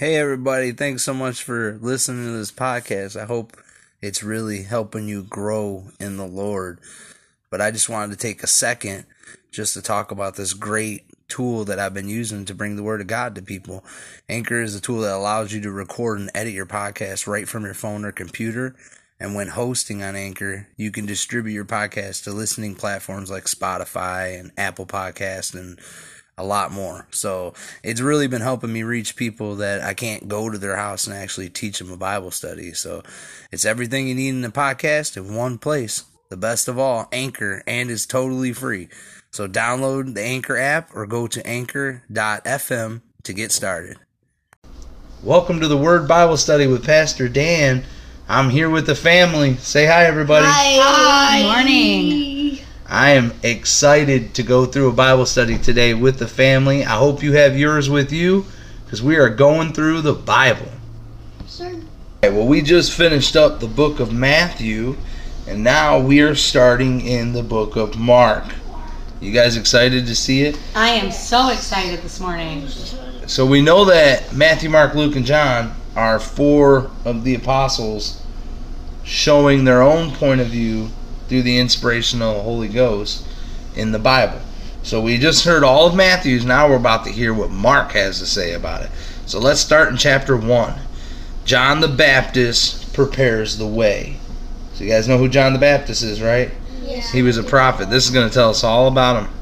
Hey, everybody. Thanks so much for listening to this podcast. I hope it's really helping you grow in the Lord. But I just wanted to take a second just to talk about this great tool that I've been using to bring the word of God to people. Anchor is a tool that allows you to record and edit your podcast right from your phone or computer. And when hosting on Anchor, you can distribute your podcast to listening platforms like Spotify and Apple Podcast and a lot more. So it's really been helping me reach people that I can't go to their house and actually teach them a Bible study. So it's everything you need in a podcast in one place. The best of all, Anchor, and is totally free. So download the Anchor app or go to anchor.fm to get started. Welcome to the Word Bible Study with Pastor Dan. I'm here with the family. Say hi, everybody. Hi. Morning. I am excited to go through a Bible study today with the family. I hope you have yours with you because we are going through the Bible. Sir. Okay, well, we just finished up the book of Matthew, and now we are starting in the book of Mark. You guys excited to see it? I am so excited this morning. So we know that Matthew, Mark, Luke, and John are four of the apostles showing their own point of view through the inspiration of the Holy Ghost in the Bible. So we just heard all of Matthew's, now we're about to hear what Mark has to say about it. So let's start in chapter 1. John the Baptist prepares the way. So you guys know who John the Baptist is, right? Yes. He was a prophet. This is going to tell us all about him.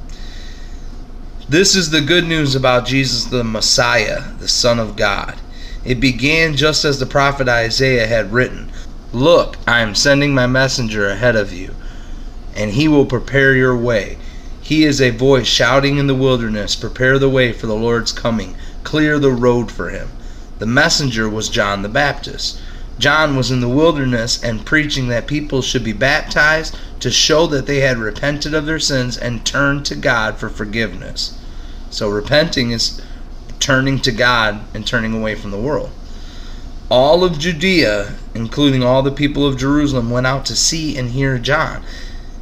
This is the good news about Jesus the Messiah, the Son of God. It began just as the prophet Isaiah had written Look, I am sending my messenger ahead of you, and he will prepare your way. He is a voice shouting in the wilderness, Prepare the way for the Lord's coming, clear the road for him. The messenger was John the Baptist. John was in the wilderness and preaching that people should be baptized to show that they had repented of their sins and turned to God for forgiveness. So, repenting is turning to God and turning away from the world. All of Judea, including all the people of Jerusalem, went out to see and hear John.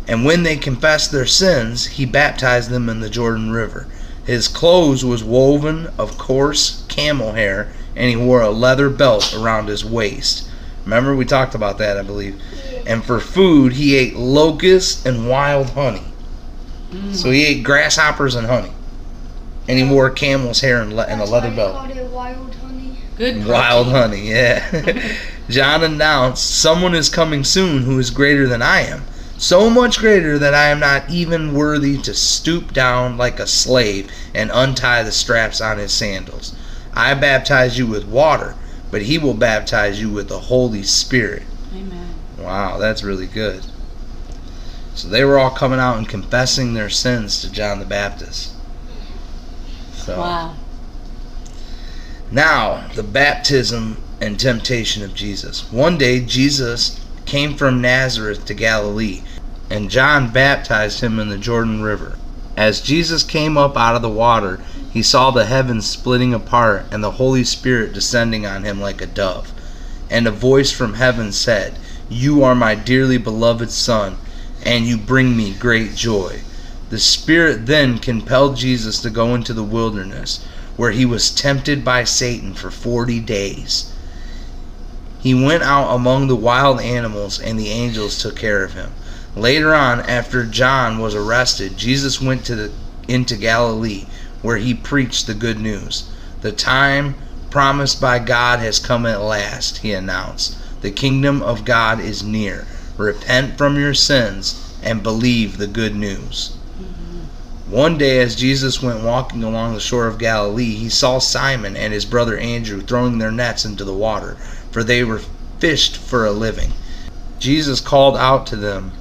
And when they confessed their sins, he baptized them in the Jordan River. His clothes was woven of coarse camel hair, and he wore a leather belt around his waist. Remember, we talked about that, I believe. And for food, he ate locusts and wild honey. So he ate grasshoppers and honey. And he wore camel's hair and, le- and a leather belt. They called it wild honey. Good Wild honey, yeah. John announced, Someone is coming soon who is greater than I am. So much greater that I am not even worthy to stoop down like a slave and untie the straps on his sandals. I baptize you with water, but he will baptize you with the Holy Spirit. Amen. Wow, that's really good. So they were all coming out and confessing their sins to John the Baptist. So Wow. now, the baptism and temptation of Jesus. One day, Jesus came from Nazareth to Galilee, and John baptized him in the Jordan River. As Jesus came up out of the water, he saw the heavens splitting apart and the Holy Spirit descending on him like a dove. And a voice from heaven said, You are my dearly beloved Son, and you bring me great joy. The Spirit then compelled Jesus to go into the wilderness, where he was tempted by Satan for forty days. He went out among the wild animals, and the angels took care of him. Later on, after John was arrested, Jesus went to the, into Galilee, where he preached the good news. The time promised by God has come at last, he announced. The kingdom of God is near. Repent from your sins and believe the good news. One day, as Jesus went walking along the shore of Galilee, he saw Simon and his brother Andrew throwing their nets into the water, for they were fished for a living. Jesus called out to them,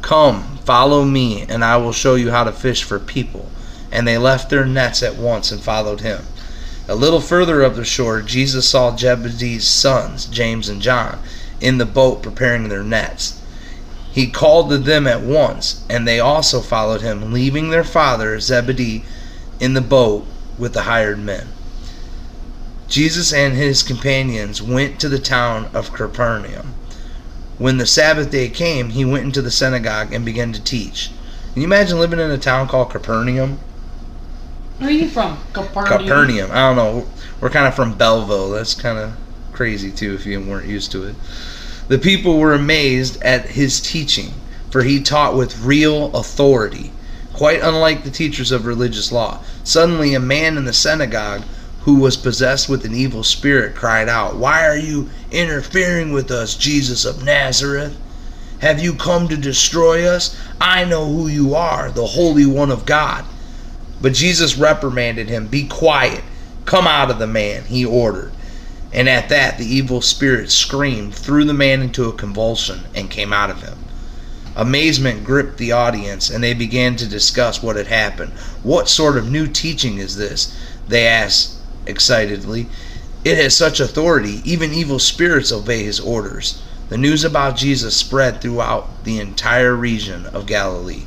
Come, follow me, and I will show you how to fish for people. And they left their nets at once and followed him. A little further up the shore, Jesus saw Zebedee's sons, James and John, in the boat preparing their nets. He called to them at once, and they also followed him, leaving their father Zebedee in the boat with the hired men. Jesus and his companions went to the town of Capernaum. When the Sabbath day came, he went into the synagogue and began to teach. Can you imagine living in a town called Capernaum? Where are you from? Capernaum. Capernaum. I don't know. We're kind of from Belleville. That's kind of crazy too if you weren't used to it. The people were amazed at his teaching, for he taught with real authority, quite unlike the teachers of religious law. Suddenly, a man in the synagogue who was possessed with an evil spirit cried out, Why are you interfering with us, Jesus of Nazareth? Have you come to destroy us? I know who you are, the Holy One of God. But Jesus reprimanded him, Be quiet, come out of the man, he ordered. And at that, the evil spirit screamed, threw the man into a convulsion, and came out of him. Amazement gripped the audience, and they began to discuss what had happened. What sort of new teaching is this? They asked excitedly. It has such authority, even evil spirits obey his orders. The news about Jesus spread throughout the entire region of Galilee.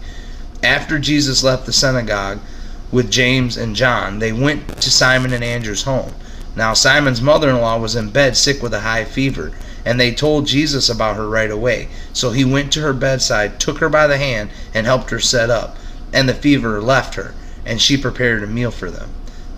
After Jesus left the synagogue with James and John, they went to Simon and Andrew's home. Now, Simon's mother in law was in bed sick with a high fever, and they told Jesus about her right away. So he went to her bedside, took her by the hand, and helped her set up. And the fever left her, and she prepared a meal for them.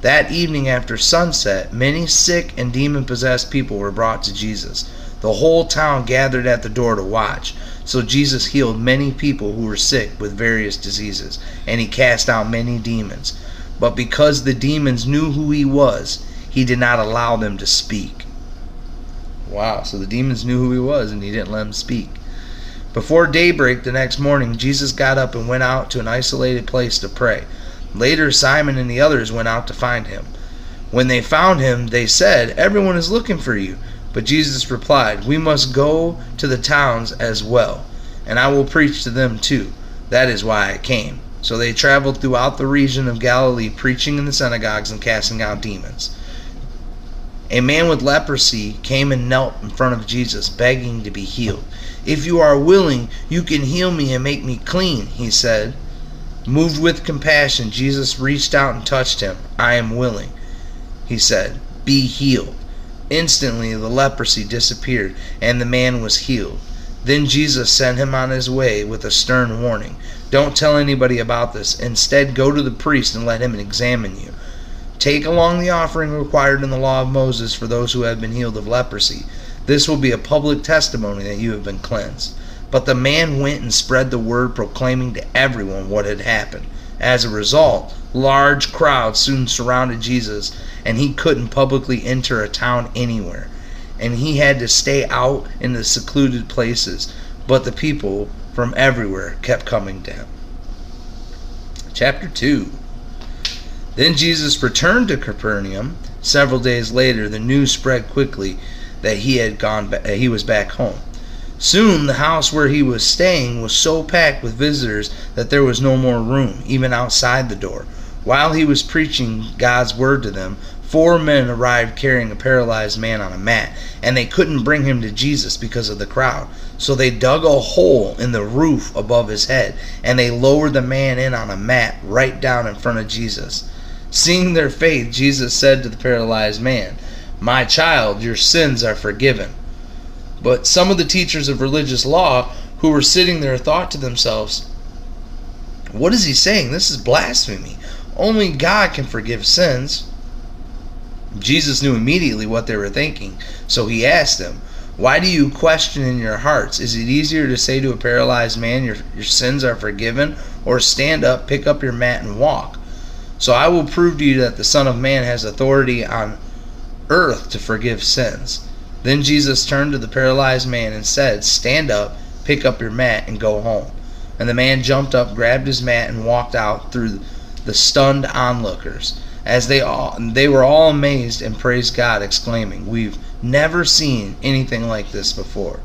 That evening after sunset, many sick and demon possessed people were brought to Jesus. The whole town gathered at the door to watch. So Jesus healed many people who were sick with various diseases, and he cast out many demons. But because the demons knew who he was, he did not allow them to speak. Wow, so the demons knew who he was, and he didn't let them speak. Before daybreak the next morning, Jesus got up and went out to an isolated place to pray. Later, Simon and the others went out to find him. When they found him, they said, Everyone is looking for you. But Jesus replied, We must go to the towns as well, and I will preach to them too. That is why I came. So they traveled throughout the region of Galilee, preaching in the synagogues and casting out demons. A man with leprosy came and knelt in front of Jesus, begging to be healed. If you are willing, you can heal me and make me clean, he said. Moved with compassion, Jesus reached out and touched him. I am willing, he said. Be healed. Instantly the leprosy disappeared, and the man was healed. Then Jesus sent him on his way with a stern warning Don't tell anybody about this. Instead, go to the priest and let him examine you. Take along the offering required in the law of Moses for those who have been healed of leprosy. This will be a public testimony that you have been cleansed. But the man went and spread the word, proclaiming to everyone what had happened. As a result, large crowds soon surrounded Jesus, and he couldn't publicly enter a town anywhere. And he had to stay out in the secluded places. But the people from everywhere kept coming to him. Chapter 2 Then Jesus returned to Capernaum. Several days later, the news spread quickly that he had gone. Ba- he was back home. Soon the house where he was staying was so packed with visitors that there was no more room, even outside the door. While he was preaching God's word to them, four men arrived carrying a paralyzed man on a mat, and they couldn't bring him to Jesus because of the crowd. So they dug a hole in the roof above his head, and they lowered the man in on a mat right down in front of Jesus. Seeing their faith, Jesus said to the paralyzed man, My child, your sins are forgiven. But some of the teachers of religious law who were sitting there thought to themselves, What is he saying? This is blasphemy. Only God can forgive sins. Jesus knew immediately what they were thinking, so he asked them, Why do you question in your hearts? Is it easier to say to a paralyzed man, Your, your sins are forgiven, or stand up, pick up your mat, and walk? So I will prove to you that the Son of Man has authority on earth to forgive sins. Then Jesus turned to the paralyzed man and said, Stand up, pick up your mat, and go home. And the man jumped up, grabbed his mat, and walked out through the stunned onlookers. As they all they were all amazed and praised God, exclaiming, We've never seen anything like this before.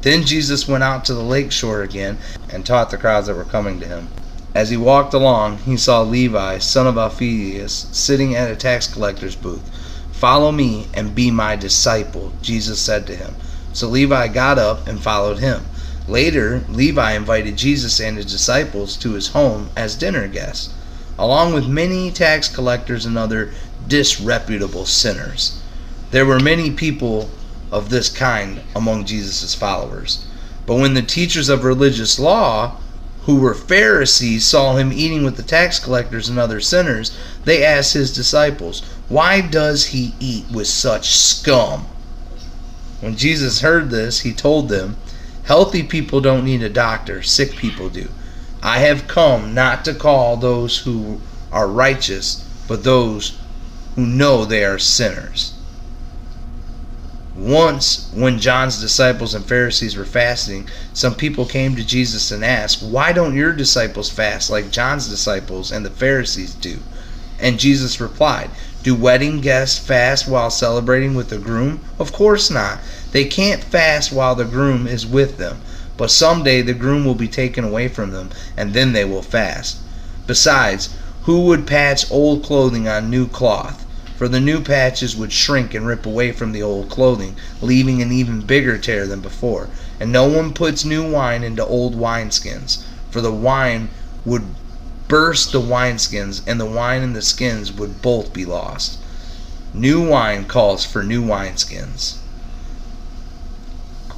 Then Jesus went out to the lake shore again and taught the crowds that were coming to him. As he walked along, he saw Levi, son of Alphaeus, sitting at a tax collector's booth. Follow me and be my disciple, Jesus said to him. So Levi got up and followed him. Later, Levi invited Jesus and his disciples to his home as dinner guests, along with many tax collectors and other disreputable sinners. There were many people of this kind among Jesus' followers. But when the teachers of religious law, who were Pharisees, saw him eating with the tax collectors and other sinners, they asked his disciples, Why does he eat with such scum? When Jesus heard this, he told them, Healthy people don't need a doctor, sick people do. I have come not to call those who are righteous, but those who know they are sinners. Once, when John's disciples and Pharisees were fasting, some people came to Jesus and asked, Why don't your disciples fast like John's disciples and the Pharisees do? And Jesus replied, Do wedding guests fast while celebrating with the groom? Of course not. They can't fast while the groom is with them. But someday the groom will be taken away from them, and then they will fast. Besides, who would patch old clothing on new cloth? For the new patches would shrink and rip away from the old clothing, leaving an even bigger tear than before. And no one puts new wine into old wineskins, for the wine would burst the wineskins, and the wine and the skins would both be lost. New wine calls for new wineskins.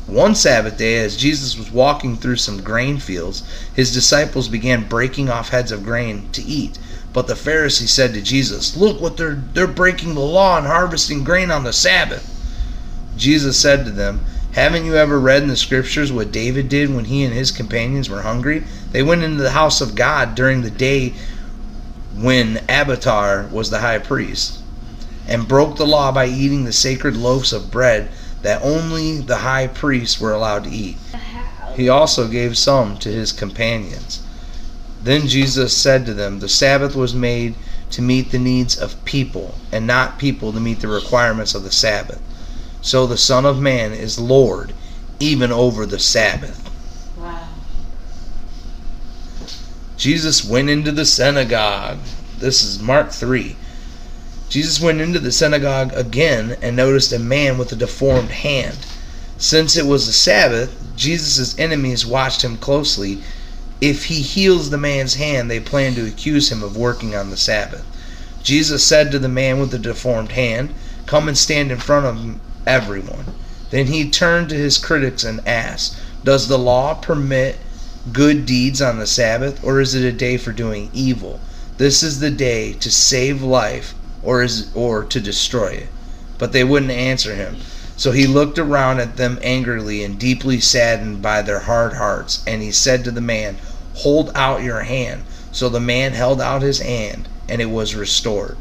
One Sabbath day, as Jesus was walking through some grain fields, his disciples began breaking off heads of grain to eat. But the Pharisees said to Jesus, Look what they're they're breaking the law and harvesting grain on the Sabbath. Jesus said to them, Haven't you ever read in the scriptures what David did when he and his companions were hungry? They went into the house of God during the day when Abiathar was the high priest, and broke the law by eating the sacred loaves of bread that only the high priests were allowed to eat. He also gave some to his companions. Then Jesus said to them, The Sabbath was made to meet the needs of people, and not people to meet the requirements of the Sabbath. So the Son of Man is Lord, even over the Sabbath. Wow. Jesus went into the synagogue. This is Mark 3. Jesus went into the synagogue again and noticed a man with a deformed hand. Since it was the Sabbath, Jesus' enemies watched him closely. If he heals the man's hand, they plan to accuse him of working on the Sabbath. Jesus said to the man with the deformed hand, Come and stand in front of everyone. Then he turned to his critics and asked, Does the law permit good deeds on the Sabbath, or is it a day for doing evil? This is the day to save life, or is or to destroy it. But they wouldn't answer him. So he looked around at them angrily and deeply saddened by their hard hearts, and he said to the man, Hold out your hand. So the man held out his hand, and it was restored.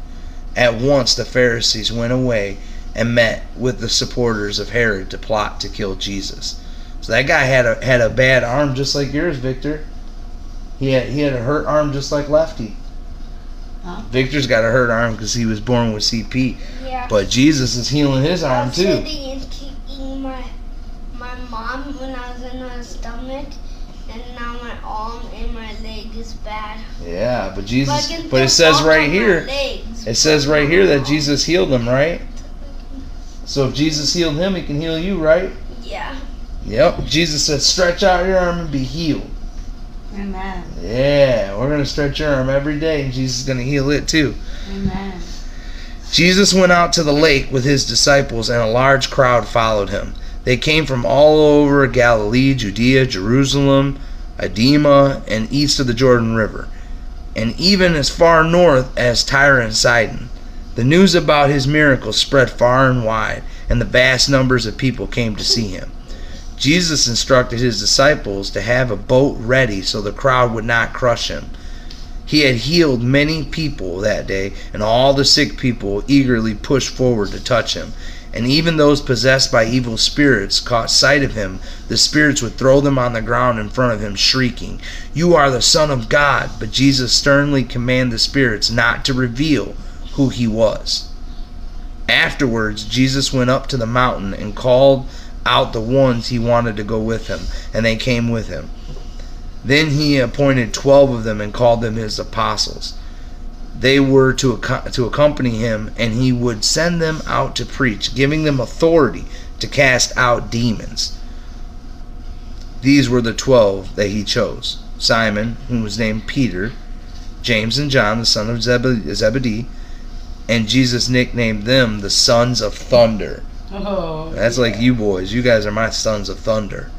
At once the Pharisees went away and met with the supporters of Herod to plot to kill Jesus. So that guy had a had a bad arm just like yours, Victor. He had he had a hurt arm just like Lefty. Huh? Victor's got a hurt arm because he was born with CP, Yeah. but Jesus is healing his I arm was too. sitting and kicking my my mom when I was in her stomach, and now my arm and my leg is bad. Yeah, but But, Jesus. can But it says right here. legs, It says right here that. Jesus healed him, right? So if Jesus healed him, he can heal you, right? Yeah. Yep. Jesus said, "Stretch out your arm and be healed." Amen. Yeah, we're gonna stretch your arm every day, and Jesus is gonna heal it too. Amen. Jesus went out to the lake with his disciples, and a large crowd followed him. They came from all over Galilee, Judea, Jerusalem, Idumea, and east of the Jordan River, and even as far north as Tyre and Sidon. The news about his miracles spread far and wide, and the vast numbers of people came to see him. Jesus instructed his disciples to have a boat ready so the crowd would not crush him. He had healed many people that day, and all the sick people eagerly pushed forward to touch him. And even those possessed by evil spirits caught sight of him. The spirits would throw them on the ground in front of him, shrieking, You are the Son of God. But Jesus sternly commanded the spirits not to reveal who he was. Afterwards, Jesus went up to the mountain and called out the ones he wanted to go with him, and they came with him. Then he appointed twelve of them and called them his apostles. They were to, acco- to accompany him, and he would send them out to preach, giving them authority to cast out demons. These were the twelve that he chose Simon, who was named Peter, James and John, the son of Zebedee, and Jesus nicknamed them the sons of thunder. Oh. That's like you boys. You guys are my sons of thunder.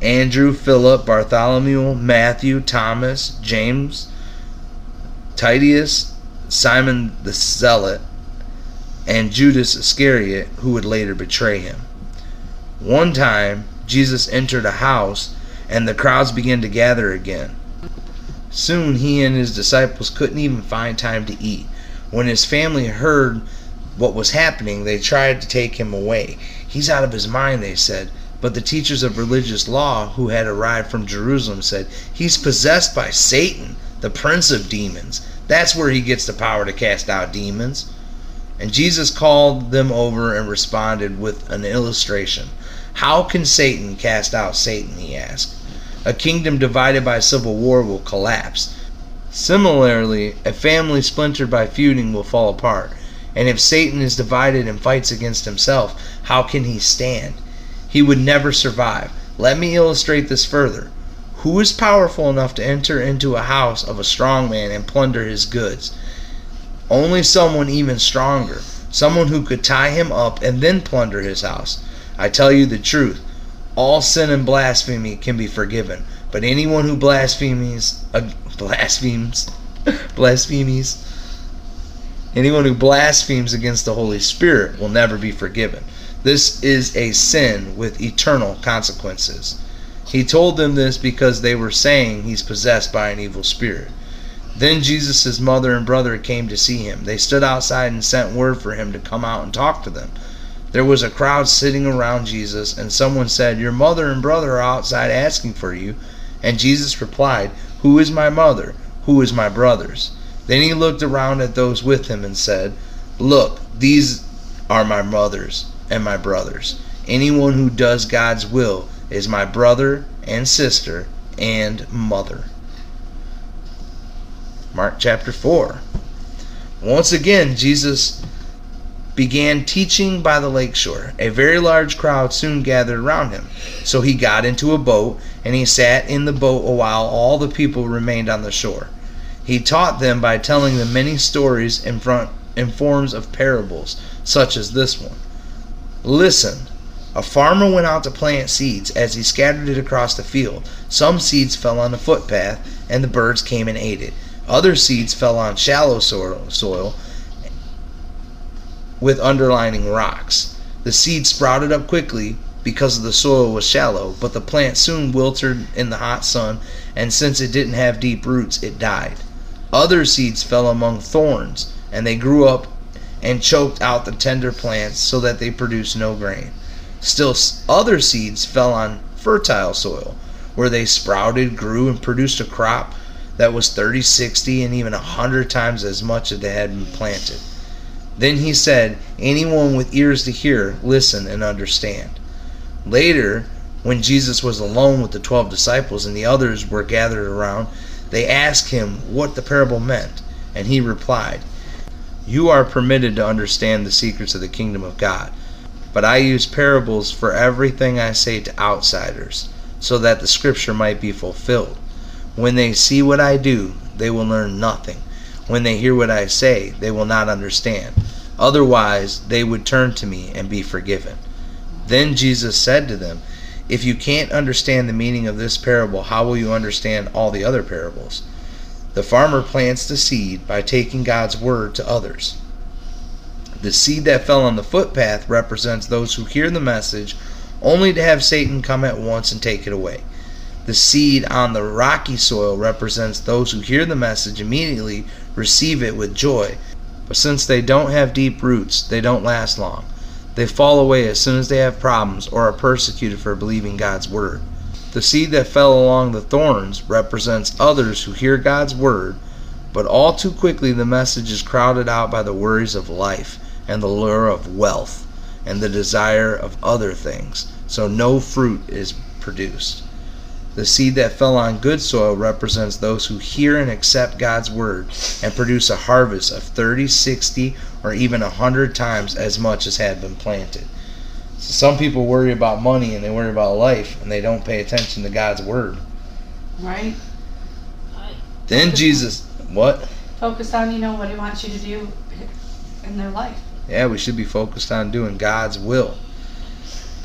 Andrew, Philip, Bartholomew, Matthew, Thomas, James, Titus, Simon the Zealot, and Judas Iscariot, who would later betray him. One time, Jesus entered a house, and the crowds began to gather again. Soon he and his disciples couldn't even find time to eat. When his family heard what was happening, they tried to take him away. He's out of his mind, they said. But the teachers of religious law who had arrived from Jerusalem said, He's possessed by Satan, the prince of demons. That's where he gets the power to cast out demons. And Jesus called them over and responded with an illustration. How can Satan cast out Satan? He asked. A kingdom divided by civil war will collapse. Similarly, a family splintered by feuding will fall apart. And if Satan is divided and fights against himself, how can he stand? He would never survive. Let me illustrate this further. Who is powerful enough to enter into a house of a strong man and plunder his goods? Only someone even stronger. Someone who could tie him up and then plunder his house. I tell you the truth. All sin and blasphemy can be forgiven, but anyone who blasphemes, uh, blasphemes, blasphemies, anyone who blasphemes against the Holy Spirit will never be forgiven. This is a sin with eternal consequences. He told them this because they were saying he's possessed by an evil spirit. Then Jesus' mother and brother came to see him. They stood outside and sent word for him to come out and talk to them. There was a crowd sitting around Jesus, and someone said, Your mother and brother are outside asking for you. And Jesus replied, Who is my mother? Who is my brothers? Then he looked around at those with him and said, Look, these are my mothers and my brothers. Anyone who does God's will is my brother and sister and mother. Mark chapter 4. Once again, Jesus began teaching by the lakeshore. A very large crowd soon gathered around him. So he got into a boat, and he sat in the boat a while all the people remained on the shore. He taught them by telling them many stories in front in forms of parables, such as this one. Listen, a farmer went out to plant seeds. As he scattered it across the field, some seeds fell on the footpath, and the birds came and ate it. Other seeds fell on shallow soil, soil with underlining rocks. The seed sprouted up quickly because the soil was shallow, but the plant soon wilted in the hot sun, and since it didn't have deep roots, it died. Other seeds fell among thorns, and they grew up and choked out the tender plants so that they produced no grain. Still, other seeds fell on fertile soil, where they sprouted, grew, and produced a crop that was 30, 60, and even a 100 times as much as they had been planted. Then he said, Anyone with ears to hear, listen and understand. Later, when Jesus was alone with the twelve disciples and the others were gathered around, they asked him what the parable meant, and he replied, You are permitted to understand the secrets of the kingdom of God, but I use parables for everything I say to outsiders, so that the scripture might be fulfilled. When they see what I do, they will learn nothing. When they hear what I say, they will not understand. Otherwise, they would turn to me and be forgiven. Then Jesus said to them, If you can't understand the meaning of this parable, how will you understand all the other parables? The farmer plants the seed by taking God's word to others. The seed that fell on the footpath represents those who hear the message only to have Satan come at once and take it away. The seed on the rocky soil represents those who hear the message immediately, receive it with joy, but since they don't have deep roots, they don't last long. They fall away as soon as they have problems or are persecuted for believing God's word. The seed that fell along the thorns represents others who hear God's word, but all too quickly the message is crowded out by the worries of life and the lure of wealth and the desire of other things, so no fruit is produced. The seed that fell on good soil represents those who hear and accept God's word and produce a harvest of 30, 60, or even 100 times as much as had been planted. So some people worry about money and they worry about life and they don't pay attention to God's word. Right? Then Jesus, what? Focus on, you know, what he wants you to do in their life. Yeah, we should be focused on doing God's will.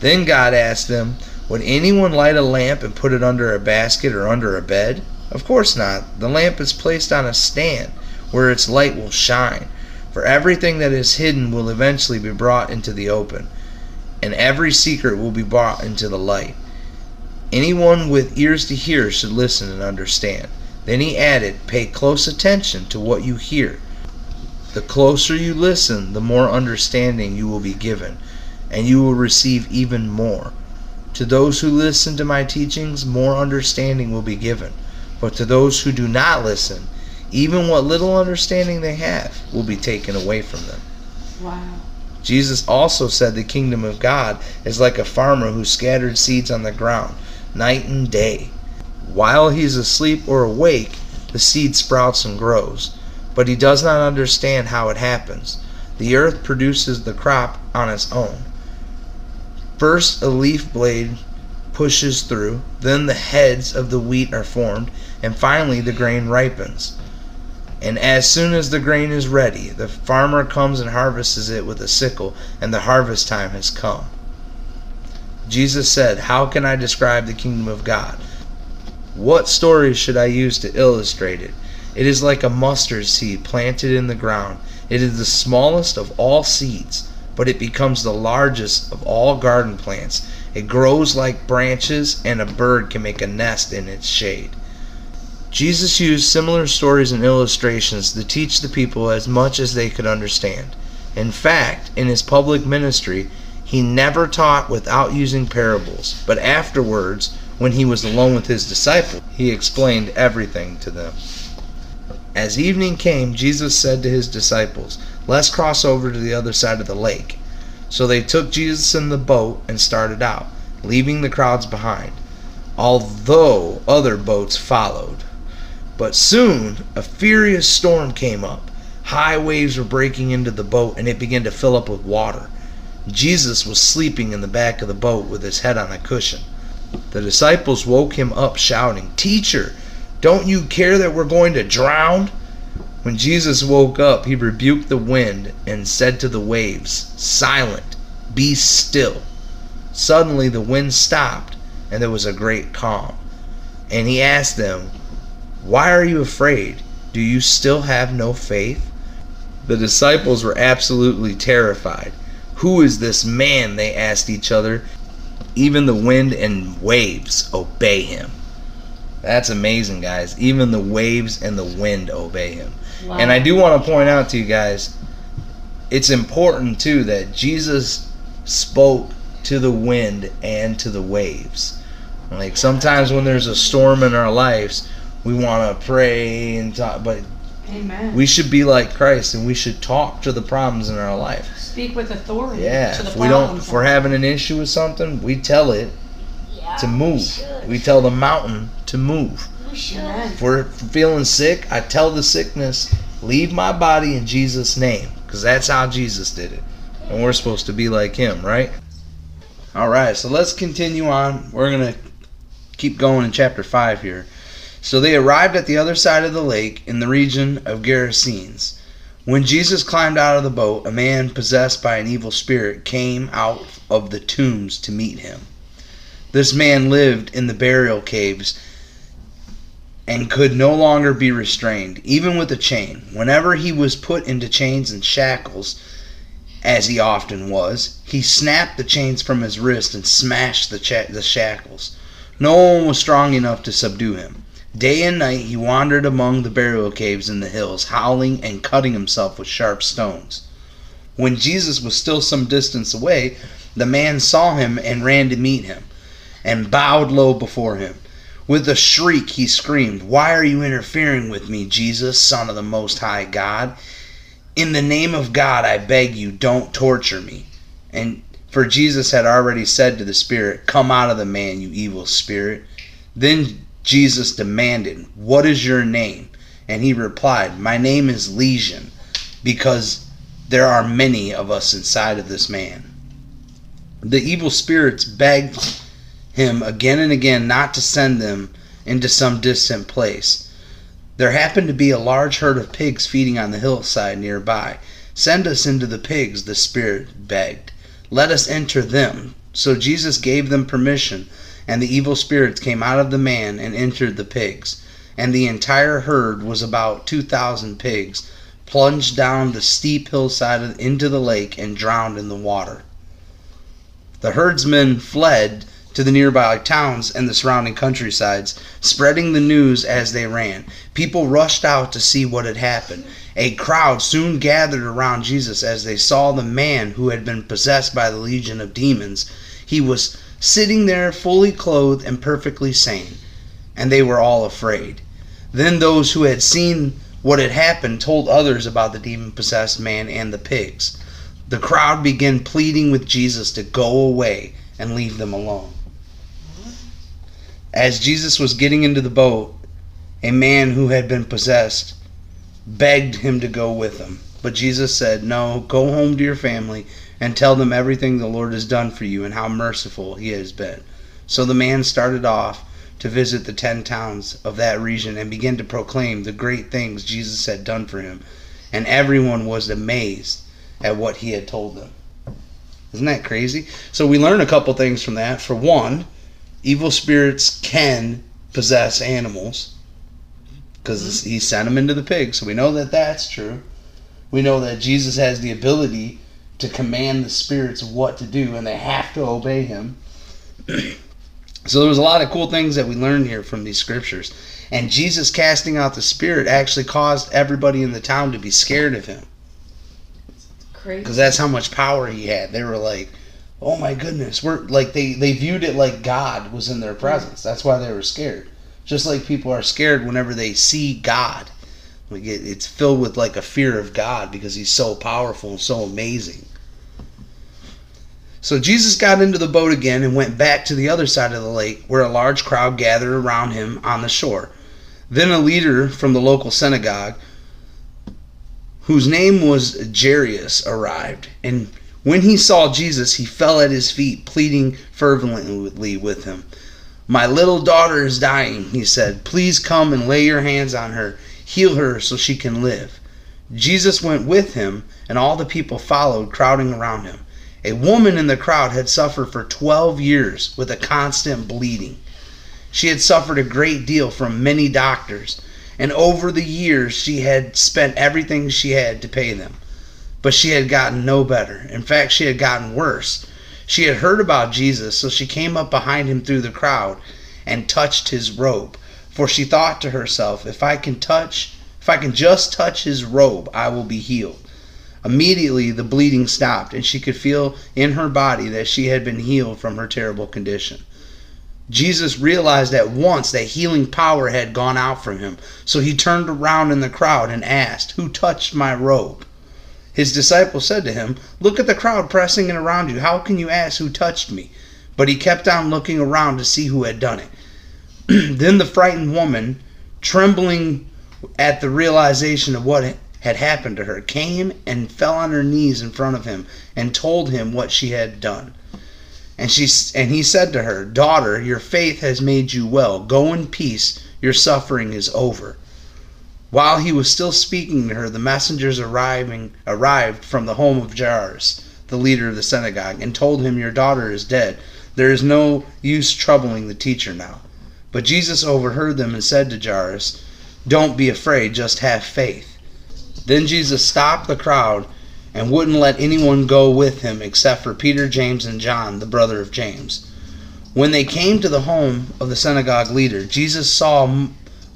Then God asked them, Would anyone light a lamp and put it under a basket or under a bed? Of course not. The lamp is placed on a stand where its light will shine. For everything that is hidden will eventually be brought into the open, and every secret will be brought into the light. Anyone with ears to hear should listen and understand. Then he added, Pay close attention to what you hear. The closer you listen, the more understanding you will be given, and you will receive even more. To those who listen to my teachings, more understanding will be given. But to those who do not listen, even what little understanding they have will be taken away from them. Wow. Jesus also said the kingdom of God is like a farmer who scattered seeds on the ground night and day. While he's asleep or awake, the seed sprouts and grows, but he does not understand how it happens. The earth produces the crop on its own. First, a leaf blade pushes through, then the heads of the wheat are formed, and finally the grain ripens. And as soon as the grain is ready, the farmer comes and harvests it with a sickle, and the harvest time has come. Jesus said, How can I describe the kingdom of God? What story should I use to illustrate it? It is like a mustard seed planted in the ground. It is the smallest of all seeds, but it becomes the largest of all garden plants. It grows like branches, and a bird can make a nest in its shade. Jesus used similar stories and illustrations to teach the people as much as they could understand. In fact, in his public ministry, he never taught without using parables, but afterwards, when he was alone with his disciples, he explained everything to them. As evening came, Jesus said to his disciples, Let's cross over to the other side of the lake. So they took Jesus in the boat and started out, leaving the crowds behind, although other boats followed. But soon a furious storm came up. High waves were breaking into the boat, and it began to fill up with water. Jesus was sleeping in the back of the boat with his head on a cushion. The disciples woke him up, shouting, Teacher, don't you care that we're going to drown? When Jesus woke up, he rebuked the wind and said to the waves, Silent, be still. Suddenly the wind stopped, and there was a great calm. And he asked them, Why are you afraid? Do you still have no faith? The disciples were absolutely terrified. Who is this man? They asked each other. Even the wind and waves obey him. That's amazing, guys. Even the waves and the wind obey him. Wow. And I do want to point out to you guys, it's important too that Jesus spoke to the wind and to the waves. Like sometimes when there's a storm in our lives, we want to pray and talk, but Amen. we should be like Christ and we should talk to the problems in our life. speak with authority. Yeah, To the if we don't, if we're having an issue with something, we tell it Yeah, to move. should. We tell the mountain to move. If we're feeling sick, I tell the sickness, leave my body in Jesus' name, because that's how Jesus did it, and we're supposed to be like Him, right? All right, so let's continue on. We're gonna keep going in chapter five here. So they arrived at the other side of the lake in the region of Gerasenes. When Jesus climbed out of the boat, a man possessed by an evil spirit came out of the tombs to meet him. This man lived in the burial caves and could no longer be restrained, even with a chain. Whenever he was put into chains and shackles, as he often was, he snapped the chains from his wrist and smashed the, cha- the shackles. No one was strong enough to subdue him. Day and night he wandered among the burial caves in the hills, howling and cutting himself with sharp stones. When Jesus was still some distance away, the man saw him and ran to meet him, and bowed low before him. With a shriek he screamed, Why are you interfering with me, Jesus, Son of the Most High God? In the name of God, I beg you, don't torture me. And for Jesus had already said to the spirit, Come out of the man, you evil spirit. Then Jesus demanded, What is your name? And he replied, My name is Legion, because there are many of us inside of this man. The evil spirits begged him again and again not to send them into some distant place. There happened to be a large herd of pigs feeding on the hillside nearby. Send us into the pigs, the spirit begged. Let us enter them, So Jesus gave them permission, and the evil spirits came out of the man and entered the pigs. And the entire herd was about 2,000 pigs, plunged down the steep hillside into the lake and drowned in the water. The herdsmen fled to the nearby towns and the surrounding countrysides, spreading the news as they ran. People rushed out to see what had happened. A crowd soon gathered around Jesus as they saw the man who had been possessed by the legion of demons. He was sitting there fully clothed and perfectly sane, and they were all afraid. Then those who had seen what had happened told others about the demon possessed man and the pigs. The crowd began pleading with Jesus to go away and leave them alone. As Jesus was getting into the boat, a man who had been possessed begged him to go with him. But Jesus said, No, go home to your family and tell them everything the Lord has done for you and how merciful he has been. So the man started off to visit the ten towns of that region and began to proclaim the great things Jesus had done for him. And everyone was amazed at what he had told them. Isn't that crazy? So we learn a couple things from that. For one, evil spirits can possess animals because mm-hmm. he sent them into the pig. So we know that that's true. We know that Jesus has the ability to command the spirits what to do, and they have to obey him. so there was a lot of cool things that we learned here from these scriptures. And Jesus casting out the spirit actually caused everybody in the town to be scared of him Crazy. because that's how much power he had. They were like, "Oh my goodness!" We're like they they viewed it like God was in their presence. That's why they were scared. Just like people are scared whenever they see God, like it, it's filled with like a fear of God because He's so powerful and so amazing. So Jesus got into the boat again and went back to the other side of the lake, where a large crowd gathered around him on the shore. Then a leader from the local synagogue whose name was Jairus, arrived. And when he saw Jesus, he fell at his feet, pleading fervently with him. My little daughter is dying, he said. Please come and lay your hands on her, heal her so she can live. Jesus went with him, and all the people followed, crowding around him. A woman in the crowd had suffered for 12 years with a constant bleeding. She had suffered a great deal from many doctors and over the years she had spent everything she had to pay them. But she had gotten no better. In fact, she had gotten worse. She had heard about Jesus, so she came up behind him through the crowd and touched his robe. For she thought to herself, if I can touch, if I can just touch his robe, I will be healed. Immediately the bleeding stopped, and she could feel in her body that she had been healed from her terrible condition. Jesus realized at once that healing power had gone out from him. So he turned around in the crowd and asked, Who touched my robe? His disciples said to him, Look at the crowd pressing in around you. How can you ask who touched me? But he kept on looking around to see who had done it. then the frightened woman, trembling at the realization of what had happened to her, came and fell on her knees in front of him and told him what she had done. And she and he said to her, "Daughter, your faith has made you well. Go in peace. Your suffering is over." While he was still speaking to her, the messengers arriving arrived from the home of Jairus, the leader of the synagogue, and told him, "Your daughter is dead. There is no use troubling the teacher now." But Jesus overheard them and said to Jairus, "Don't be afraid, just have faith." Then Jesus stopped the crowd and wouldn't let anyone go with him except for Peter, James, and John, the brother of James. When they came to the home of the synagogue leader, Jesus saw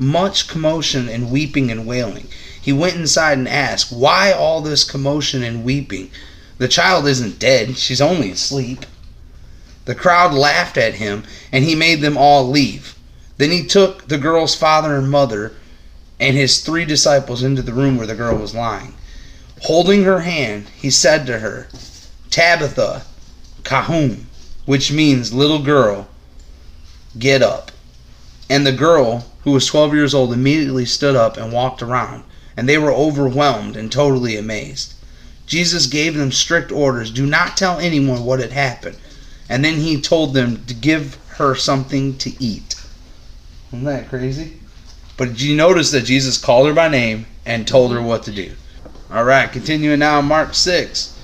much commotion and weeping and wailing. He went inside and asked, Why all this commotion and weeping? The child isn't dead, she's only asleep. The crowd laughed at him, and he made them all leave. Then he took the girl's father and mother and his three disciples into the room where the girl was lying. Holding her hand, he said to her, Tabitha, Kahum, which means little girl, get up. And the girl, who was 12 years old, immediately stood up and walked around, and they were overwhelmed and totally amazed. Jesus gave them strict orders do not tell anyone what had happened, and then he told them to give her something to eat. Isn't that crazy? But did you notice that Jesus called her by name and told her what to do? All right, continuing now, Mark 6.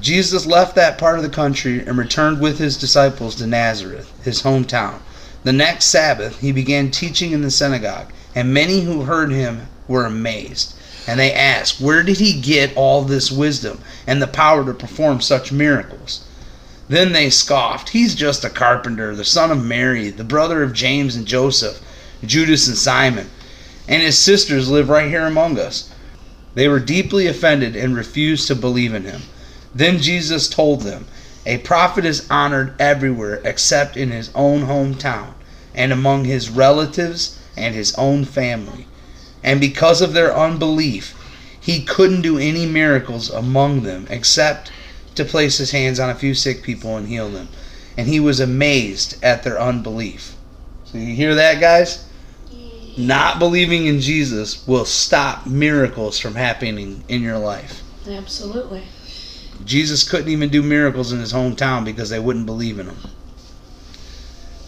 Jesus left that part of the country and returned with his disciples to Nazareth, his hometown. The next Sabbath, he began teaching in the synagogue, and many who heard him were amazed. And they asked, Where did he get all this wisdom and the power to perform such miracles? Then they scoffed, He's just a carpenter, the son of Mary, the brother of James and Joseph, Judas and Simon, and his sisters live right here among us. They were deeply offended and refused to believe in him. Then Jesus told them, A prophet is honored everywhere except in his own hometown and among his relatives and his own family. And because of their unbelief, he couldn't do any miracles among them except to place his hands on a few sick people and heal them. And he was amazed at their unbelief. So you hear that, guys? Not believing in Jesus will stop miracles from happening in your life. Absolutely. Jesus couldn't even do miracles in his hometown because they wouldn't believe in him.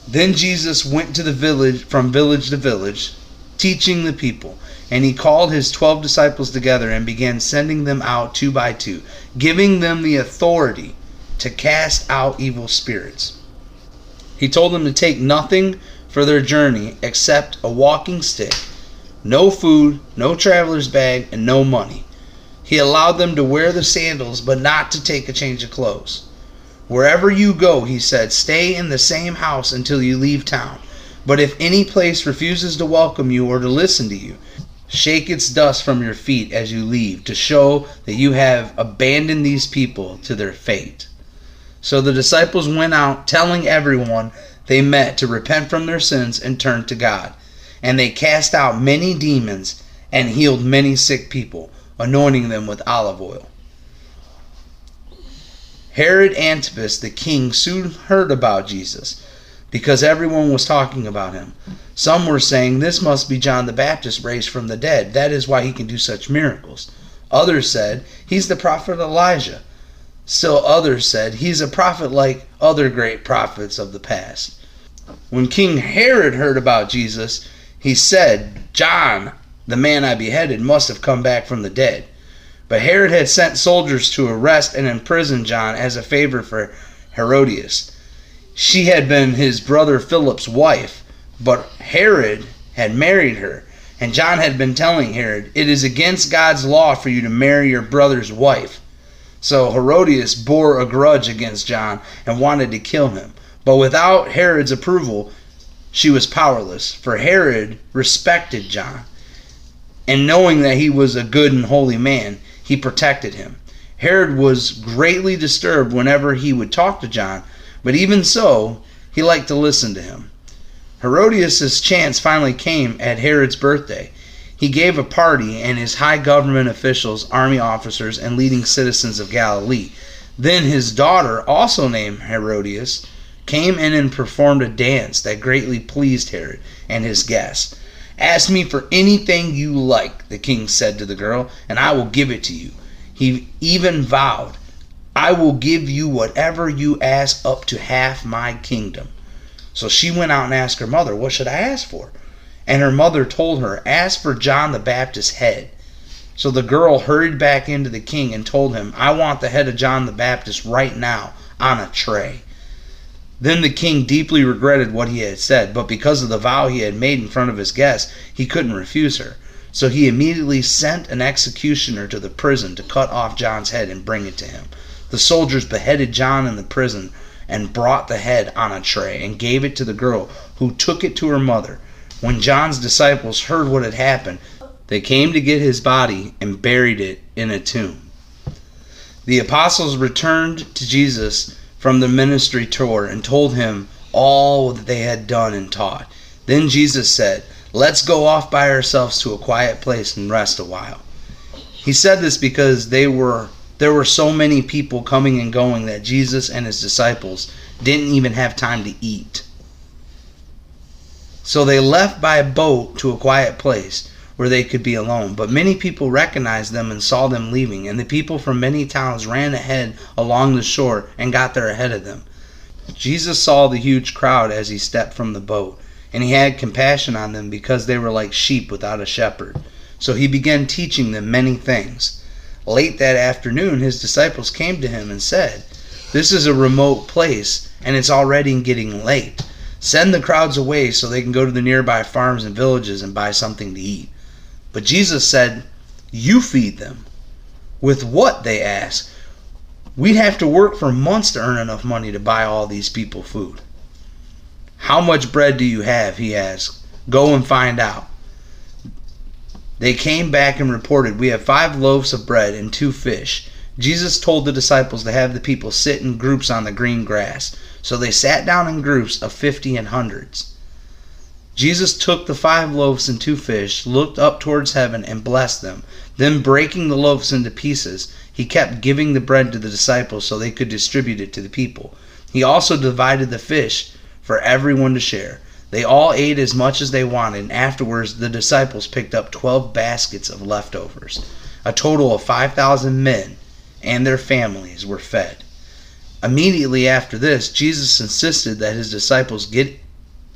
Then Jesus went to the village from village to village, teaching the people. And he called his twelve disciples together and began sending them out two by two, giving them the authority to cast out evil spirits. He told them to take nothing for their journey except a walking stick, no food, no traveler's bag, and no money. He allowed them to wear the sandals, but not to take a change of clothes. Wherever you go, he said, stay in the same house until you leave town. But if any place refuses to welcome you or to listen to you, shake its dust from your feet as you leave to show that you have abandoned these people to their fate. So the disciples went out, telling everyone they met to repent from their sins and turn to God. And they cast out many demons and healed many sick people, anointing them with olive oil. Herod Antipas the king soon heard about Jesus because everyone was talking about him. Some were saying, This must be John the Baptist raised from the dead. That is why he can do such miracles. Others said, He's the prophet Elijah. Still others said, He's a prophet like other great prophets of the past. When King Herod heard about Jesus, he said, John, the man I beheaded, must have come back from the dead. But Herod had sent soldiers to arrest and imprison John as a favor for Herodias. She had been his brother Philip's wife, but Herod had married her. And John had been telling Herod, It is against God's law for you to marry your brother's wife. So Herodias bore a grudge against John and wanted to kill him. But without Herod's approval, she was powerless, for Herod respected John. And knowing that he was a good and holy man, he protected him. Herod was greatly disturbed whenever he would talk to John, but even so, he liked to listen to him. Herodias' chance finally came at Herod's birthday. He gave a party, and his high government officials, army officers, and leading citizens of Galilee. Then his daughter, also named Herodias, came in and performed a dance that greatly pleased Herod and his guests. Ask me for anything you like, the king said to the girl, and I will give it to you. He even vowed, I will give you whatever you ask up to half my kingdom. So she went out and asked her mother, What should I ask for? And her mother told her, Ask for John the Baptist's head. So the girl hurried back into the king and told him, I want the head of John the Baptist right now on a tray. Then the king deeply regretted what he had said, but because of the vow he had made in front of his guests, he couldn't refuse her. So he immediately sent an executioner to the prison to cut off John's head and bring it to him. The soldiers beheaded John in the prison and brought the head on a tray and gave it to the girl, who took it to her mother. When John's disciples heard what had happened, they came to get his body and buried it in a tomb. The apostles returned to Jesus from the ministry tour and told him all that they had done and taught. Then Jesus said, Let's go off by ourselves to a quiet place and rest a while. He said this because they were there were so many people coming and going that Jesus and his disciples didn't even have time to eat. So they left by boat to a quiet place where they could be alone. But many people recognized them and saw them leaving, and the people from many towns ran ahead along the shore and got there ahead of them. Jesus saw the huge crowd as he stepped from the boat, and he had compassion on them because they were like sheep without a shepherd. So he began teaching them many things. Late that afternoon, his disciples came to him and said, This is a remote place, and it's already getting late. Send the crowds away so they can go to the nearby farms and villages and buy something to eat. But Jesus said, You feed them. With what? They asked. We'd have to work for months to earn enough money to buy all these people food. How much bread do you have? He asked. Go and find out. They came back and reported, We have five loaves of bread and two fish. Jesus told the disciples to have the people sit in groups on the green grass. So they sat down in groups of fifty and hundreds. Jesus took the five loaves and two fish, looked up towards heaven, and blessed them. Then, breaking the loaves into pieces, he kept giving the bread to the disciples so they could distribute it to the people. He also divided the fish for everyone to share. They all ate as much as they wanted, and afterwards the disciples picked up twelve baskets of leftovers. A total of 5,000 men and their families were fed. Immediately after this, Jesus insisted that his disciples get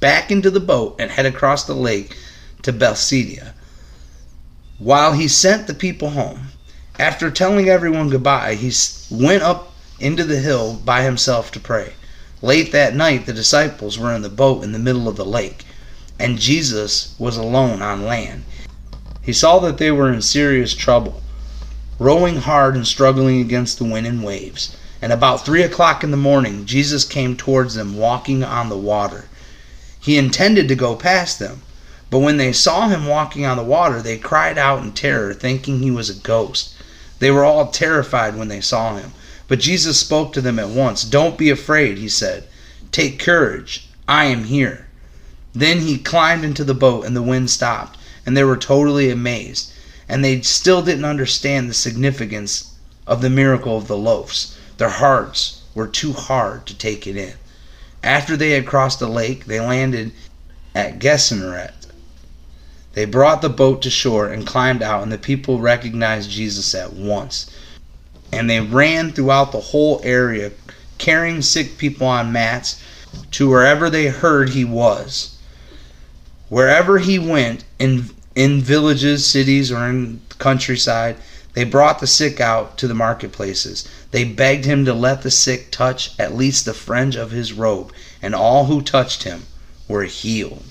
back into the boat and head across the lake to Bethsaida. While he sent the people home, after telling everyone goodbye, he went up into the hill by himself to pray. Late that night, the disciples were in the boat in the middle of the lake, and Jesus was alone on land. He saw that they were in serious trouble, rowing hard and struggling against the wind and waves. And about three o'clock in the morning, Jesus came towards them walking on the water. He intended to go past them, but when they saw him walking on the water, they cried out in terror, thinking he was a ghost. They were all terrified when they saw him. But Jesus spoke to them at once. Don't be afraid, he said. Take courage. I am here. Then he climbed into the boat, and the wind stopped, and they were totally amazed. And they still didn't understand the significance of the miracle of the loaves. Their hearts were too hard to take it in. After they had crossed the lake, they landed at Gennesaret. They brought the boat to shore and climbed out, and the people recognized Jesus at once and they ran throughout the whole area, carrying sick people on mats to wherever they heard he was. Wherever he went, in, in villages, cities, or in the countryside, they brought the sick out to the marketplaces. They begged him to let the sick touch at least the fringe of his robe, and all who touched him were healed.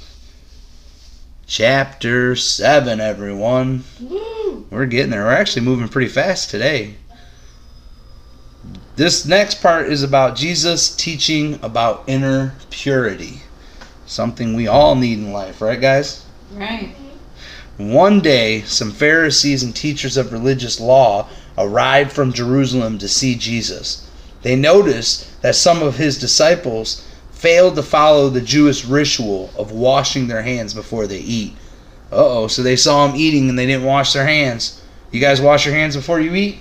Chapter 7, everyone. Woo! We're getting there. We're actually moving pretty fast today. This next part is about Jesus teaching about inner purity. Something we all need in life, right, guys? Right. One day, some Pharisees and teachers of religious law arrived from Jerusalem to see Jesus. They noticed that some of his disciples failed to follow the Jewish ritual of washing their hands before they eat. Uh oh, so they saw him eating and they didn't wash their hands. You guys wash your hands before you eat?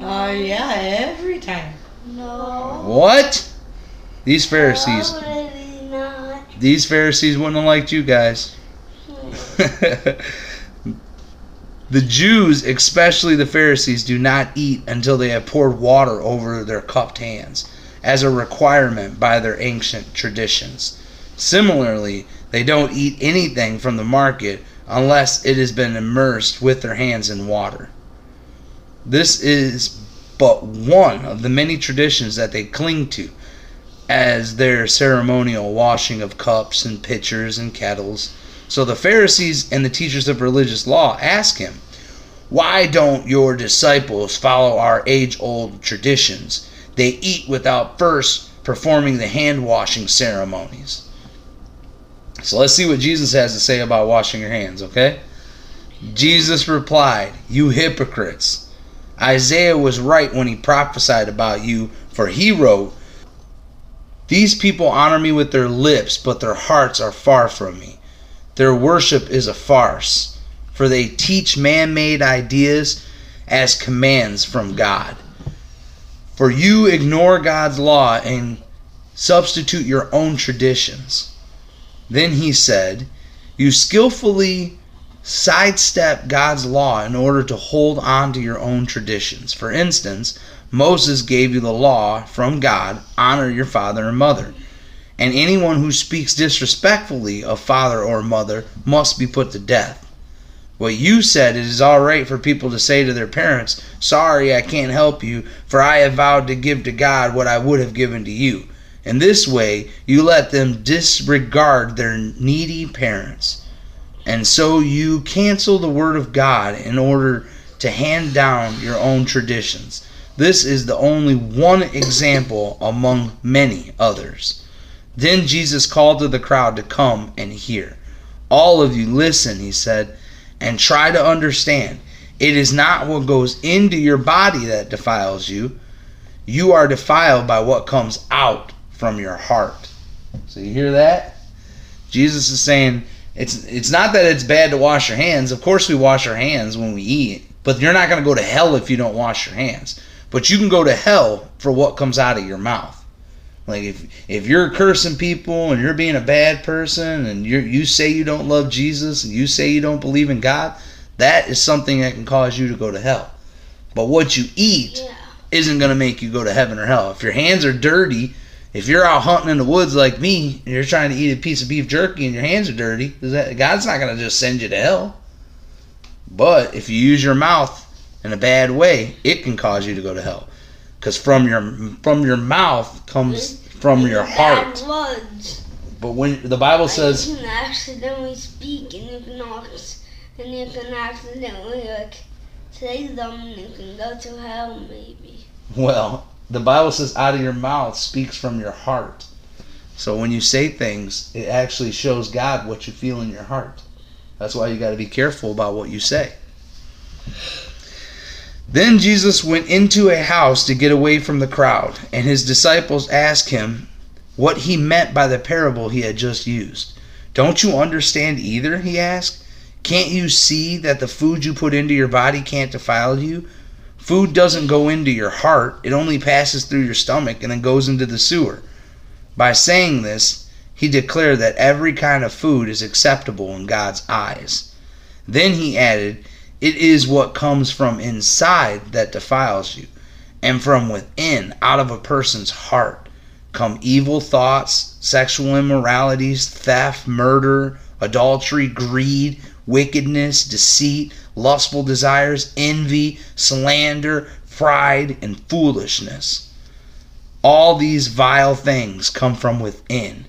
Uh, yeah, every time. No. What? These Pharisees. Not. These Pharisees wouldn't have liked you guys. the Jews, especially the Pharisees, do not eat until they have poured water over their cupped hands, as a requirement by their ancient traditions. Similarly, they don't eat anything from the market unless it has been immersed with their hands in water. This is but one of the many traditions that they cling to as their ceremonial washing of cups and pitchers and kettles. So the Pharisees and the teachers of religious law ask him, Why don't your disciples follow our age old traditions? They eat without first performing the hand washing ceremonies. So let's see what Jesus has to say about washing your hands, okay? Jesus replied, You hypocrites! Isaiah was right when he prophesied about you, for he wrote, These people honor me with their lips, but their hearts are far from me. Their worship is a farce, for they teach man made ideas as commands from God. For you ignore God's law and substitute your own traditions. Then he said, You skillfully sidestep God's law in order to hold on to your own traditions. For instance, Moses gave you the law from God honor your father and mother. And anyone who speaks disrespectfully of father or mother must be put to death. What you said it is all right for people to say to their parents, Sorry, I can't help you, for I have vowed to give to God what I would have given to you. In this way, you let them disregard their needy parents. And so you cancel the word of God in order to hand down your own traditions. This is the only one example among many others. Then Jesus called to the crowd to come and hear. All of you listen, he said, and try to understand. It is not what goes into your body that defiles you. You are defiled by what comes out from your heart. So you hear that? Jesus is saying it's it's not that it's bad to wash your hands. Of course we wash our hands when we eat, but you're not going to go to hell if you don't wash your hands. But you can go to hell for what comes out of your mouth. Like if if you're cursing people and you're being a bad person and you you say you don't love Jesus and you say you don't believe in God, that is something that can cause you to go to hell. But what you eat Yeah. isn't going to make you go to heaven or hell. If your hands are dirty, if you're out hunting in the woods like me and you're trying to eat a piece of beef jerky and your hands are dirty, is that, God's not going to just send you to hell. But if you use your mouth in a bad way, it can cause you to go to hell. Because from your from your mouth comes mm-hmm. From your heart. But when the Bible says you can accidentally speak and you can act, and you can accidentally like say something and you can go to hell maybe. Well, the Bible says out of your mouth speaks from your heart. So when you say things, it actually shows God what you feel in your heart. That's why you got to be careful about what you say. Then Jesus went into a house to get away from the crowd, and his disciples asked him what he meant by the parable he had just used. Don't you understand either? He asked. Can't you see that the food you put into your body can't defile you? Food doesn't go into your heart, it only passes through your stomach and then goes into the sewer. By saying this, he declared that every kind of food is acceptable in God's eyes. Then he added, It is what comes from inside that defiles you, and from within, out of a person's heart, come evil thoughts, sexual immoralities, theft, murder, adultery, greed, wickedness, deceit, lustful desires, envy, slander, pride, and foolishness. All these vile things come from within.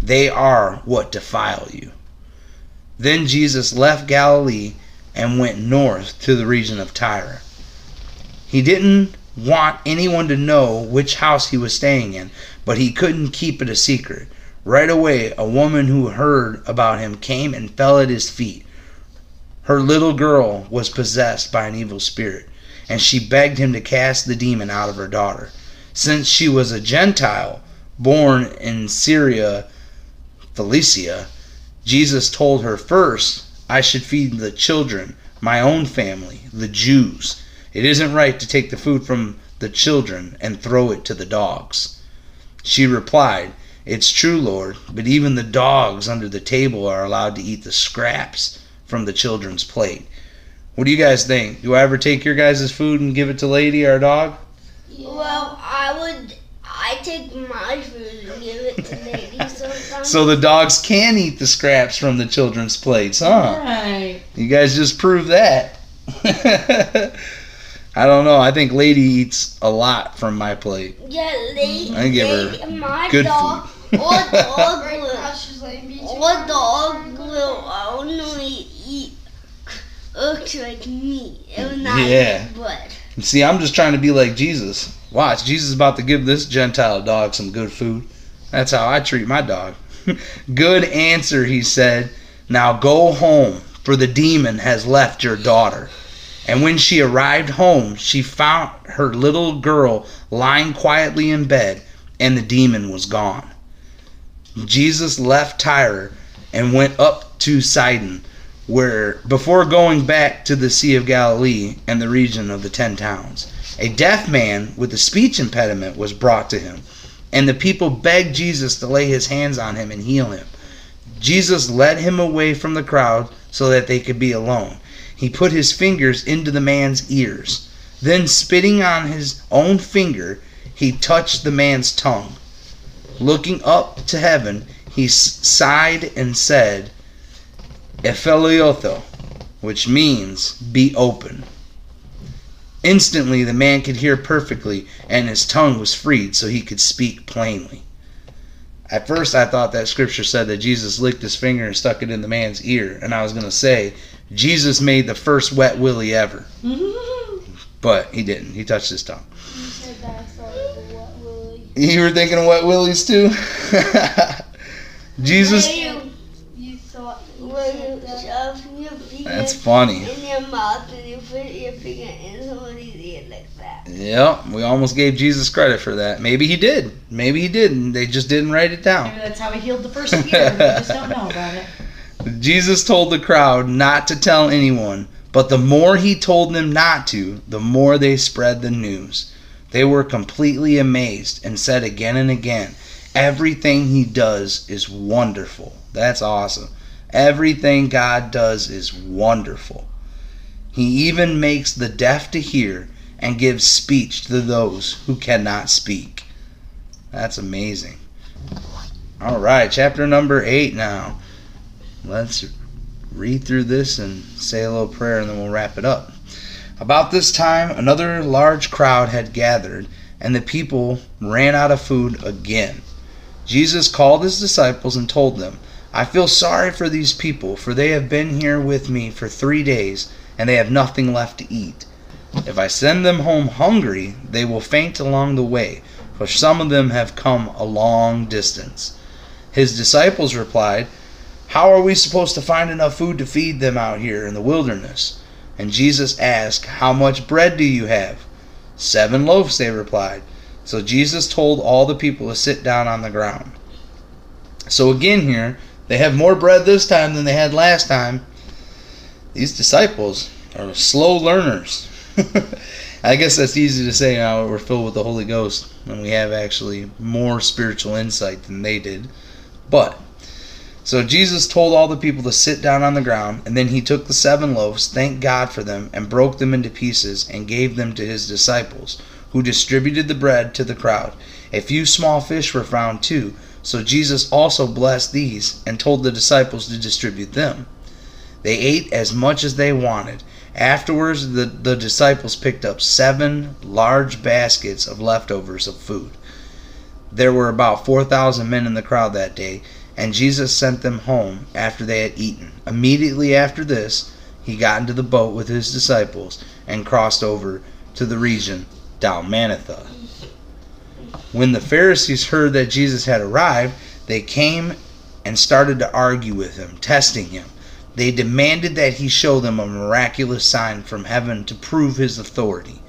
They are what defile you. Then Jesus left Galilee and went north to the region of Tyre. He didn't want anyone to know which house he was staying in, but he couldn't keep it a secret. Right away, a woman who heard about him came and fell at his feet. Her little girl was possessed by an evil spirit, and she begged him to cast the demon out of her daughter. Since she was a Gentile, born in Syria, Philicia, Jesus told her first, I should feed the children, my own family, the Jews. It isn't right to take the food from the children and throw it to the dogs. She replied, It's true, Lord, but even the dogs under the table are allowed to eat the scraps from the children's plate. What do you guys think? Do I ever take your guys' food and give it to Lady, our dog? Well, I would. I take my food and give it to Lady sometimes. So the dogs can eat the scraps from the children's plates, huh? Right. You guys just proved that. I don't know. I think Lady eats a lot from my plate. yeah, Lady. I give her my good dog, Or dog Great will. crushes like me too. Or dog will only eat looks like me. It will not Yeah. eat blood. See, I'm just trying to be like Jesus. Watch, Jesus is about to give this Gentile dog some good food. That's how I treat my dog. good answer, he said. Now go home, for the demon has left your daughter. And when she arrived home, she found her little girl lying quietly in bed, and the demon was gone. Jesus left Tyre and went up to Sidon, where before going back to the Sea of Galilee and the region of the ten towns, a deaf man with a speech impediment was brought to him, and the people begged Jesus to lay his hands on him and heal him. Jesus led him away from the crowd so that they could be alone. He put his fingers into the man's ears. Then, spitting on his own finger, he touched the man's tongue. Looking up to heaven, he sighed and said, Ephelioto, which means be open. Instantly, the man could hear perfectly, and his tongue was freed so he could speak plainly. At first, I thought that scripture said that Jesus licked his finger and stuck it in the man's ear, and I was going to say, Jesus made the first wet willy ever. But he didn't. He touched his tongue. You said that I thought of a wet willy. You were thinking of wet willies too? Jesus. You, You thought you shove your finger That's funny. in your mouth and you put your finger in somebody's ear like that. Yep, we almost gave Jesus credit for that. Maybe he did. Maybe he didn't. They just didn't write it down. maybe that's how he healed the first. We just don't know about it. Jesus told the crowd not to tell anyone, but the more he told them not to, the more they spread the news. They were completely amazed and said again and again, Everything he does is wonderful. That's awesome. Everything God does is wonderful. He even makes the deaf to hear and gives speech to those who cannot speak. That's amazing. All right, chapter number eight now. Let's read through this and say a little prayer and then we'll wrap it up. About this time, another large crowd had gathered, and the people ran out of food again. Jesus called his disciples and told them, I feel sorry for these people, for they have been here with me for three days, and they have nothing left to eat. If I send them home hungry, they will faint along the way, for some of them have come a long distance. His disciples replied, How are we supposed to find enough food to feed them out here in the wilderness? And Jesus asked, How much bread do you have? Seven loaves, they replied. So Jesus told all the people to sit down on the ground. So again, here, they have more bread this time than they had last time. These disciples are slow learners. I guess that's easy to say now we're filled with the Holy Ghost and we have actually more spiritual insight than they did. But, so Jesus told all the people to sit down on the ground, and then he took the seven loaves, thanked God for them, and broke them into pieces, and gave them to his disciples, who distributed the bread to the crowd. A few small fish were found too, so Jesus also blessed these, and told the disciples to distribute them. They ate as much as they wanted. Afterwards, the, the disciples picked up seven large baskets of leftovers of food. There were about 4,000 men in the crowd that day, and Jesus sent them home after they had eaten. Immediately after this, he got into the boat with his disciples and crossed over to the region Dalmanutha. When the Pharisees heard that Jesus had arrived, they came and started to argue with him, testing him. They demanded that he show them a miraculous sign from heaven to prove his authority.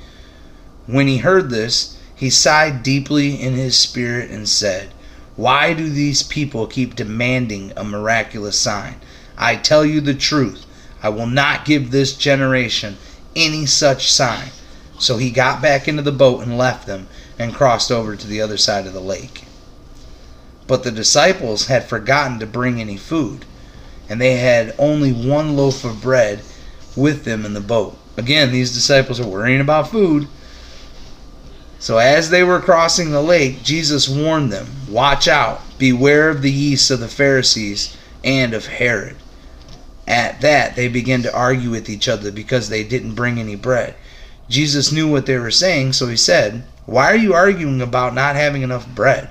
When he heard this, he sighed deeply in his spirit and said, Why do these people keep demanding a miraculous sign? I tell you the truth, I will not give this generation any such sign. So he got back into the boat and left them and crossed over to the other side of the lake. But the disciples had forgotten to bring any food, and they had only one loaf of bread with them in the boat. Again, these disciples are worrying about food. So as they were crossing the lake, Jesus warned them, Watch out, beware of the yeast of the Pharisees and of Herod. At that, they began to argue with each other because they didn't bring any bread. Jesus knew what they were saying, so he said, Why are you arguing about not having enough bread?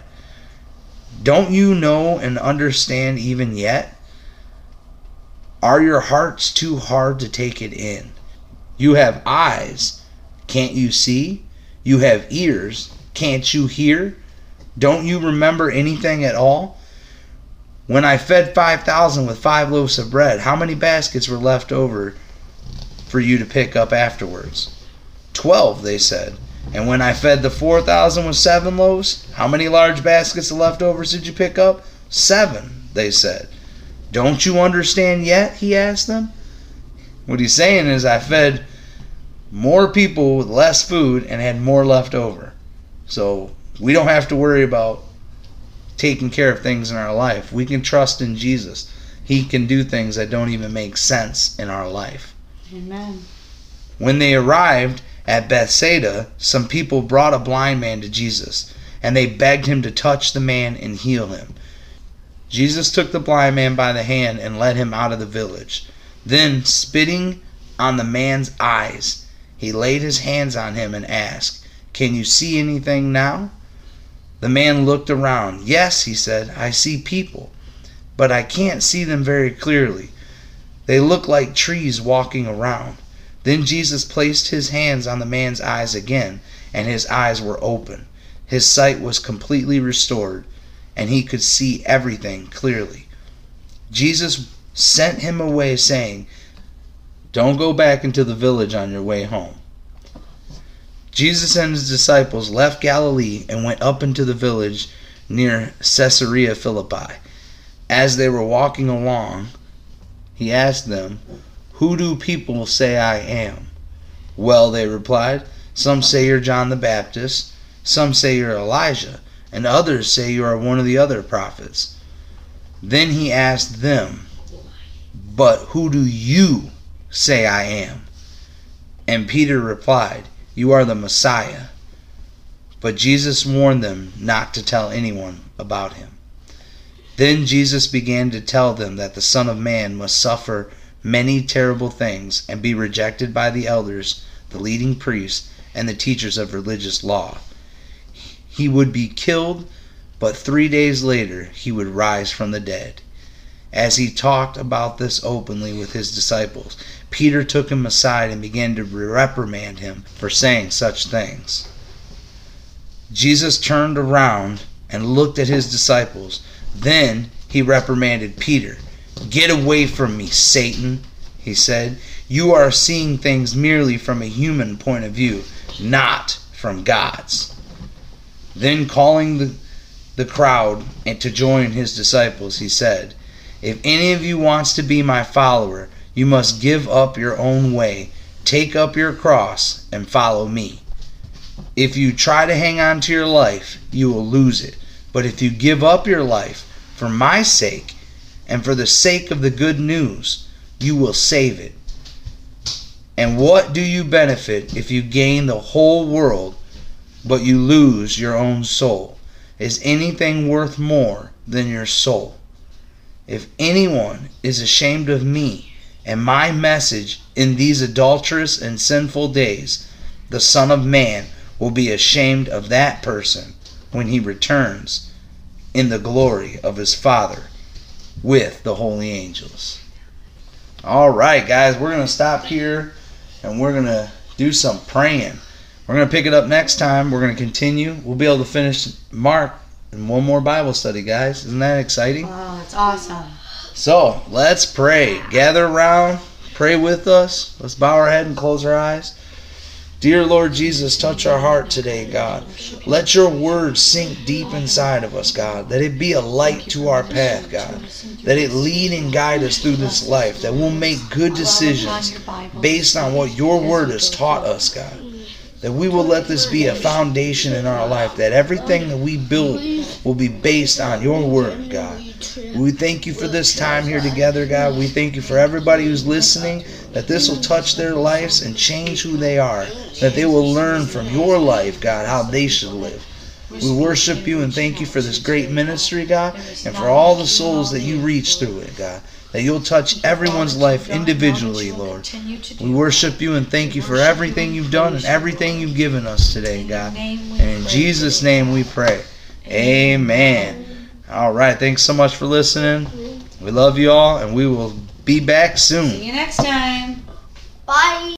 Don't you know and understand even yet? Are your hearts too hard to take it in? You have eyes, can't you see? You have ears, can't you hear? Don't you remember anything at all? When I fed 5,000 with five loaves of bread, how many baskets were left over for you to pick up afterwards? Twelve, they said. And when I fed the 4,000 with seven loaves, how many large baskets of leftovers did you pick up? Seven, they said. Don't you understand yet? He asked them. What he's saying is, I fed more people with less food and had more left over. So we don't have to worry about taking care of things in our life. We can trust in Jesus. He can do things that don't even make sense in our life. Amen. When they arrived at Bethsaida, some people brought a blind man to Jesus, and they begged him to touch the man and heal him. Jesus took the blind man by the hand and led him out of the village. Then, spitting on the man's eyes, he laid his hands on him and asked, Can you see anything now? The man looked around. Yes, he said, I see people, but I can't see them very clearly. They look like trees walking around. Then Jesus placed his hands on the man's eyes again, and his eyes were open. His sight was completely restored, and he could see everything clearly. Jesus sent him away, saying, Don't go back into the village on your way home. Jesus and his disciples left Galilee and went up into the village near Caesarea Philippi. As they were walking along, he asked them, Who do people say I am? Well, they replied, Some say you're John the Baptist, some say you're Elijah, and others say you are one of the other prophets. Then he asked them, But who do you say I am? And Peter replied, You are the Messiah. But Jesus warned them not to tell anyone about him. Then Jesus began to tell them that the Son of Man must suffer many terrible things and be rejected by the elders, the leading priests, and the teachers of religious law. He would be killed, but three days later he would rise from the dead. As he talked about this openly with his disciples, Peter took him aside and began to reprimand him for saying such things. Jesus turned around and looked at his disciples. Then he reprimanded Peter. Get away from me, Satan, he said. You are seeing things merely from a human point of view, not from God's. Then, calling the, the crowd and to join his disciples, he said, If any of you wants to be my follower, you must give up your own way, take up your cross, and follow me. If you try to hang on to your life, you will lose it. But if you give up your life for my sake and for the sake of the good news, you will save it. And what do you benefit if you gain the whole world, but you lose your own soul? Is anything worth more than your soul? If anyone is ashamed of me and my message in these adulterous and sinful days, the Son of Man will be ashamed of that person when he returns in the glory of his Father with the holy angels. All right, guys, we're going to stop here and we're going to do some praying. We're going to pick it up next time. We're going to continue. We'll be able to finish Mark in one more Bible study, guys. Isn't that exciting? Oh, that's awesome. So let's pray. Gather around, pray with us. Let's bow our head and close our eyes. Dear Lord Jesus, touch our heart today, God. Let your word sink deep inside of us, God. That it be a light to our path, God. That it lead and guide us through this life. That we'll make good decisions based on what your word has taught us, God. That we will let this be a foundation in our life. That everything that we build will be based on your word, God. We thank you for this time here together, God. We thank you for everybody who's listening, that this will touch their lives and change who they are, that they will learn from your life, God, how they should live. We worship you and thank you for this great ministry, God, and for all the souls that you reach through it, God. That you'll touch everyone's life individually, Lord. We worship you and thank you for everything you've done and everything you've given us today, God. And in Jesus' name we pray. Amen. All right. Thanks so much for listening. We love you all, and we will be back soon. See you next time. Bye.